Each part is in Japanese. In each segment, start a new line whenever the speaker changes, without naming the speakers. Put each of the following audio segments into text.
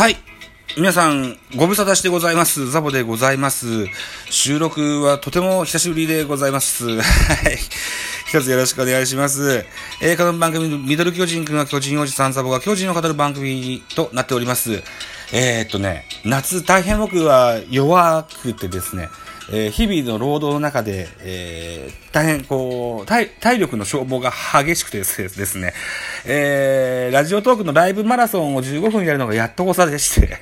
はい。皆さん、ご無沙汰してございます。ザボでございます。収録はとても久しぶりでございます。はい。一つよろしくお願いします。えー、この番組、ミドル巨人くんが巨人おじさんザボが巨人を語る番組となっております。えー、っとね、夏大変僕は弱くてですね、えー日々の労働の中で、えー大変こう体、体力の消耗が激しくてですね、えーラジオトークのライブマラソンを15分やるのがやっとこさでして、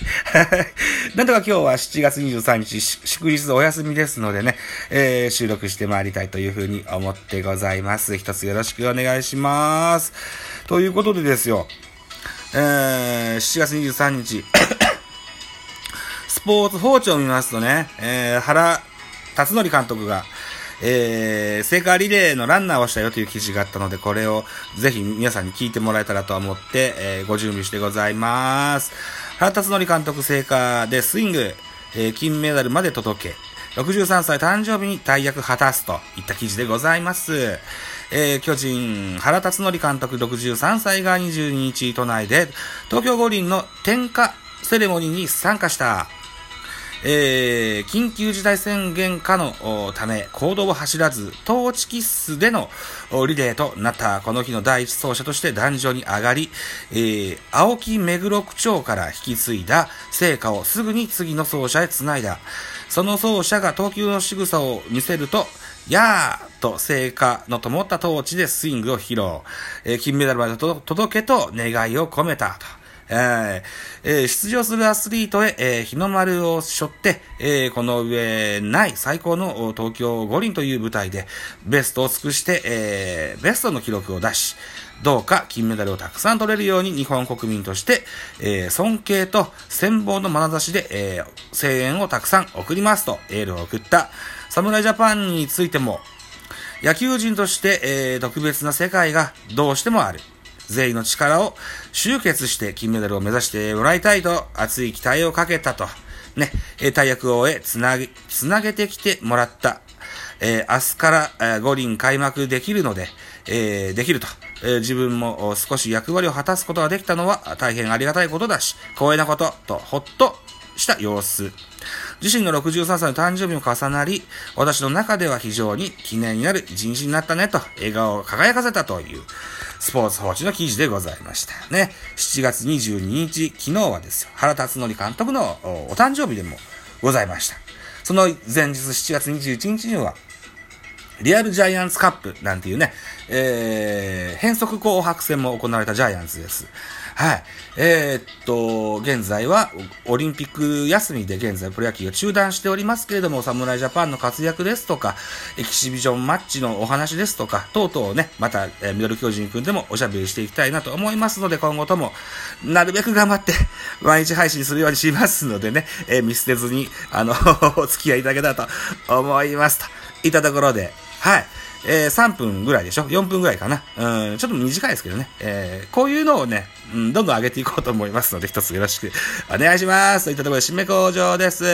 なんとか今日は7月23日、祝日お休みですのでね、えー収録してまいりたいというふうに思ってございます。一つよろしくお願いします。ということでですよ、えー7月23日、スポーツ報知を見ますとね、えー原辰徳監督が、えー、聖火リレーのランナーをしたよという記事があったので、これをぜひ皆さんに聞いてもらえたらと思って、えーご準備してございます。原辰徳監督聖火でスイング、えー金メダルまで届け、63歳誕生日に大役果たすといった記事でございます。えー巨人、原辰徳監督63歳が22日都内で東京五輪の点火セレモニーに参加した。えー緊急事態宣言下のため、行動を走らず、トーチキッスでのリレーとなったこの日の第一走者として壇上に上がり、えー青木目黒区長から引き継いだ成果をすぐに次の走者へつないだ。その走者が投球の仕草を見せると、やーと聖火の灯ったトーチでスイングを披露。えー金メダルまで届けと願いを込めたと。えー出場するアスリートへ、えー日の丸を背負って、えーこの上ない最高の東京五輪という舞台で、ベストを尽くして、えーベストの記録を出し、どうか金メダルをたくさん取れるように日本国民として、えー尊敬と羨望の眼差しで、えー声援をたくさん送りますとエールを送った。侍ジャパンについても、野球人として、えー特別な世界がどうしてもある。全員の力を集結して金メダルを目指してもらいたいと熱い期待をかけたと。ね、え大役を終え、つなげ、つなげてきてもらった。えー明日から、えー五輪開幕できるので、えーできると。え自分も少し役割を果たすことができたのは大変ありがたいことだし、光栄なことと、ほっとした様子。自身の63歳の誕生日も重なり、私の中では非常に記念になる一日になったねと、笑顔を輝かせたという、スポーツ報知の記事でございました。ね。7月22日、昨日はですよ、原辰徳監督のお誕生日でもございました。その前日7月21日には、リアルジャイアンツカップなんていうね、えー、変則紅白戦も行われたジャイアンツです。はい。えー、っと、現在はオリンピック休みで現在プロ野球が中断しておりますけれども、侍ジャパンの活躍ですとか、エキシビジョンマッチのお話ですとか、等々をね、また、えーミドル巨人くんでもおしゃべりしていきたいなと思いますので、今後とも、なるべく頑張って、毎日配信するようにしますのでね、えー見捨てずに、あの、お付き合いいただけたらと思います。といったところで、はい。えー3分ぐらいでしょ ?4 分ぐらいかな。うん、ちょっと短いですけどね。えーこういうのをね、うん、どんどん上げていこうと思いますので、一つよろしくお願いします。といったところで、締め工場です。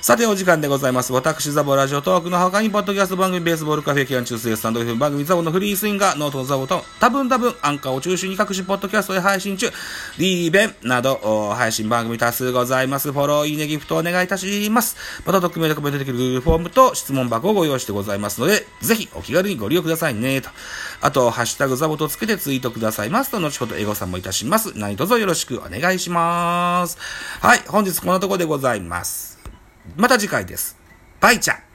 さて、お時間でございます。私、ザボラジオトークの他に、ポッドキャスト番組、ベースボールカフェ、キャン中世スタンド F 番組、ザボのフリースインガー、ノートのザボと、多分多分、アンカーを中心に各種ポッドキャストで配信中、リーベンなど、配信番組多数ございます。フォロー、いいね、ギフトお願いいたします。また、匿名でコメントできる Google フォームと質問箱をご用意してございますので、ぜひお気軽にご利用くださいね、と。あと、ハッシュタグザボとつけてツイートくださいますと、後ほどエゴさんもいたします。何卒よろしくお願いします。はい、本日こんなとこでございます。また次回です。バイチャ